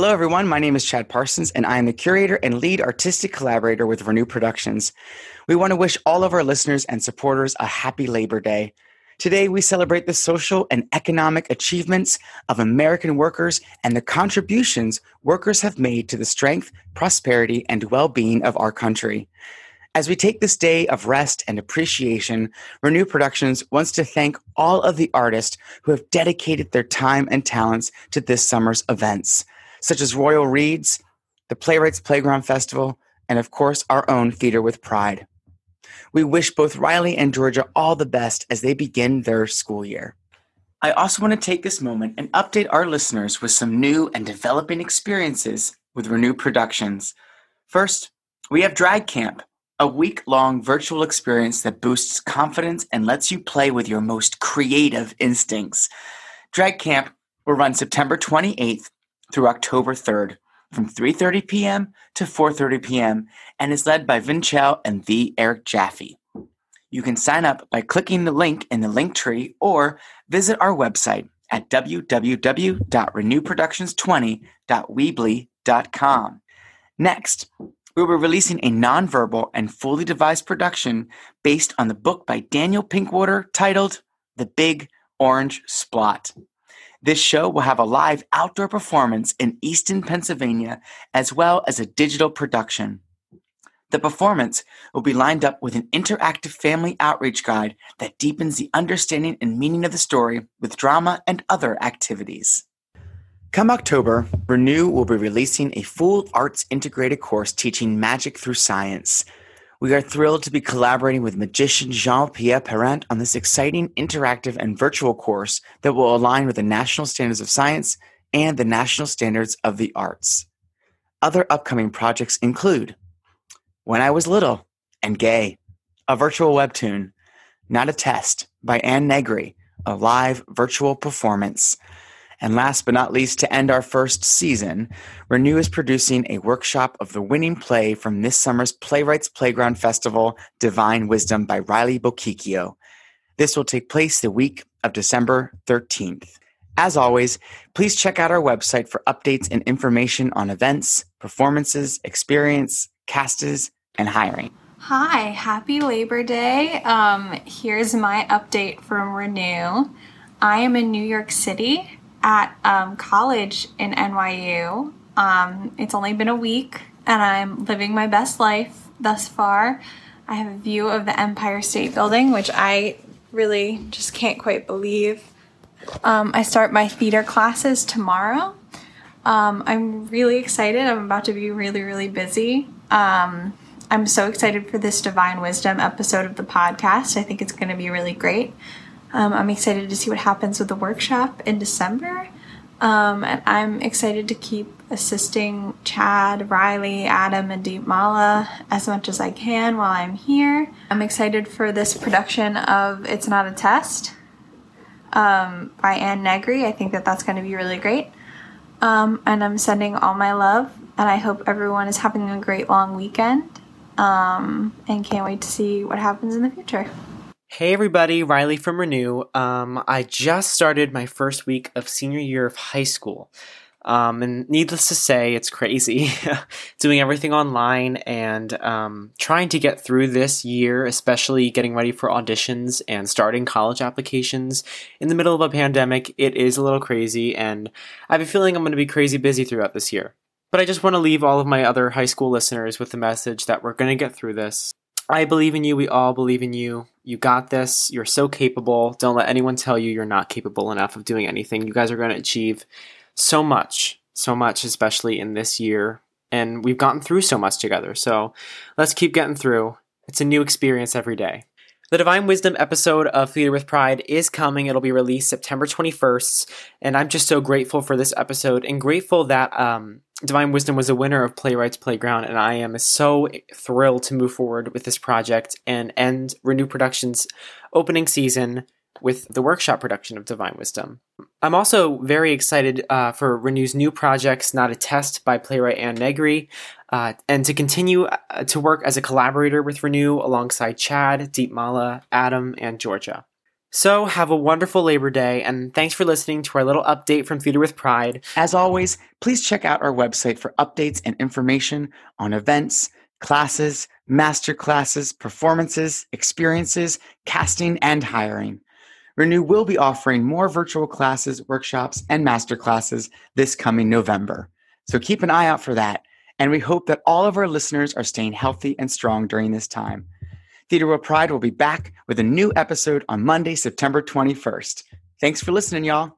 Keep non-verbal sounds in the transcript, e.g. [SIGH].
Hello, everyone. My name is Chad Parsons, and I am the curator and lead artistic collaborator with Renew Productions. We want to wish all of our listeners and supporters a happy Labor Day. Today, we celebrate the social and economic achievements of American workers and the contributions workers have made to the strength, prosperity, and well being of our country. As we take this day of rest and appreciation, Renew Productions wants to thank all of the artists who have dedicated their time and talents to this summer's events such as Royal Reads, the Playwrights Playground Festival, and of course, our own Theater with Pride. We wish both Riley and Georgia all the best as they begin their school year. I also want to take this moment and update our listeners with some new and developing experiences with Renew Productions. First, we have Drag Camp, a week long virtual experience that boosts confidence and lets you play with your most creative instincts. Drag Camp will run September 28th through October 3rd from 3:30 p.m. to 4:30 p.m. and is led by Vinchell and the Eric Jaffe. You can sign up by clicking the link in the link tree or visit our website at www.renewproductions20.weebly.com. Next, we will be releasing a nonverbal and fully devised production based on the book by Daniel Pinkwater titled The Big Orange Splot. This show will have a live outdoor performance in Easton, Pennsylvania, as well as a digital production. The performance will be lined up with an interactive family outreach guide that deepens the understanding and meaning of the story with drama and other activities. Come October, Renew will be releasing a full arts integrated course teaching magic through science. We are thrilled to be collaborating with magician Jean-Pierre Parent on this exciting interactive and virtual course that will align with the national standards of science and the national standards of the arts. Other upcoming projects include When I Was Little and Gay, a virtual webtoon, Not a Test by Anne Negri, a live virtual performance, and last but not least, to end our first season, Renew is producing a workshop of the winning play from this summer's Playwrights Playground Festival, Divine Wisdumb by Riley Bochicchio. This will take place the week of December 13th. As always, please check out our website for updates and information on events, performances, experience, castes, and hiring. Hi, happy Labor Day. Um, here's my update from Renew. I am in New York City at um, college in NYU. Um, it's only been a week and I'm living my best life thus far. I have a view of the Empire State Building, which I really just can't quite believe. Um, I start my theater classes tomorrow. Um, I'm really excited. I'm about to be really, really busy. Um, I'm so excited for this Divine Wisdumb episode of the podcast. I think it's going to be really great. Um, I'm excited to see what happens with the workshop in December. Um, and I'm excited to keep assisting Chad, Riley, Adam, and Deepmala as much as I can while I'm here. I'm excited for this production of It's Not a Test um, by Anne Negri. I think that that's going to be really great. Um, and I'm sending all my love, and I hope everyone is having a great long weekend. Um, and can't wait to see what happens in the future. Hey everybody, Riley from Renew. Um, I just started my first week of senior year of high school. Um, and needless to say, it's crazy [LAUGHS] doing everything online and um, trying to get through this year, especially getting ready for auditions and starting college applications in the middle of a pandemic. It is a little crazy, and I have a feeling I'm going to be crazy busy throughout this year. But I just want to leave all of my other high school listeners with the message that we're going to get through this. I believe in you. We all believe in you. You got this. You're so capable. Don't let anyone tell you you're not capable enough of doing anything. You guys are going to achieve so much, so much, especially in this year. And we've gotten through so much together. So let's keep getting through. It's a new experience every day. The Divine Wisdumb episode of Theater with Pride is coming. It'll be released September 21st. And I'm just so grateful for this episode and grateful that um, Divine Wisdumb was a winner of Playwrights Playground, and I am so thrilled to move forward with this project and end Renew Productions' opening season with the workshop production of Divine Wisdumb. I'm also very excited uh, for Renew's new projects, Not a Test by playwright Anne Negri, uh, and to continue uh, to work as a collaborator with Renew alongside Chad, Deepmala, Adam, and Georgia. So, have a wonderful Labor Day, and thanks for listening to our little update from Theater with Pride. As always, please check out our website for updates and information on events, classes, master classes, performances, experiences, casting, and hiring. Renew will be offering more virtual classes, workshops, and master classes this coming November. So keep an eye out for that. And we hope that all of our listeners are staying healthy and strong during this time. Theater with Pride will be back with a new episode on Monday, September 21st. Thanks for listening, y'all.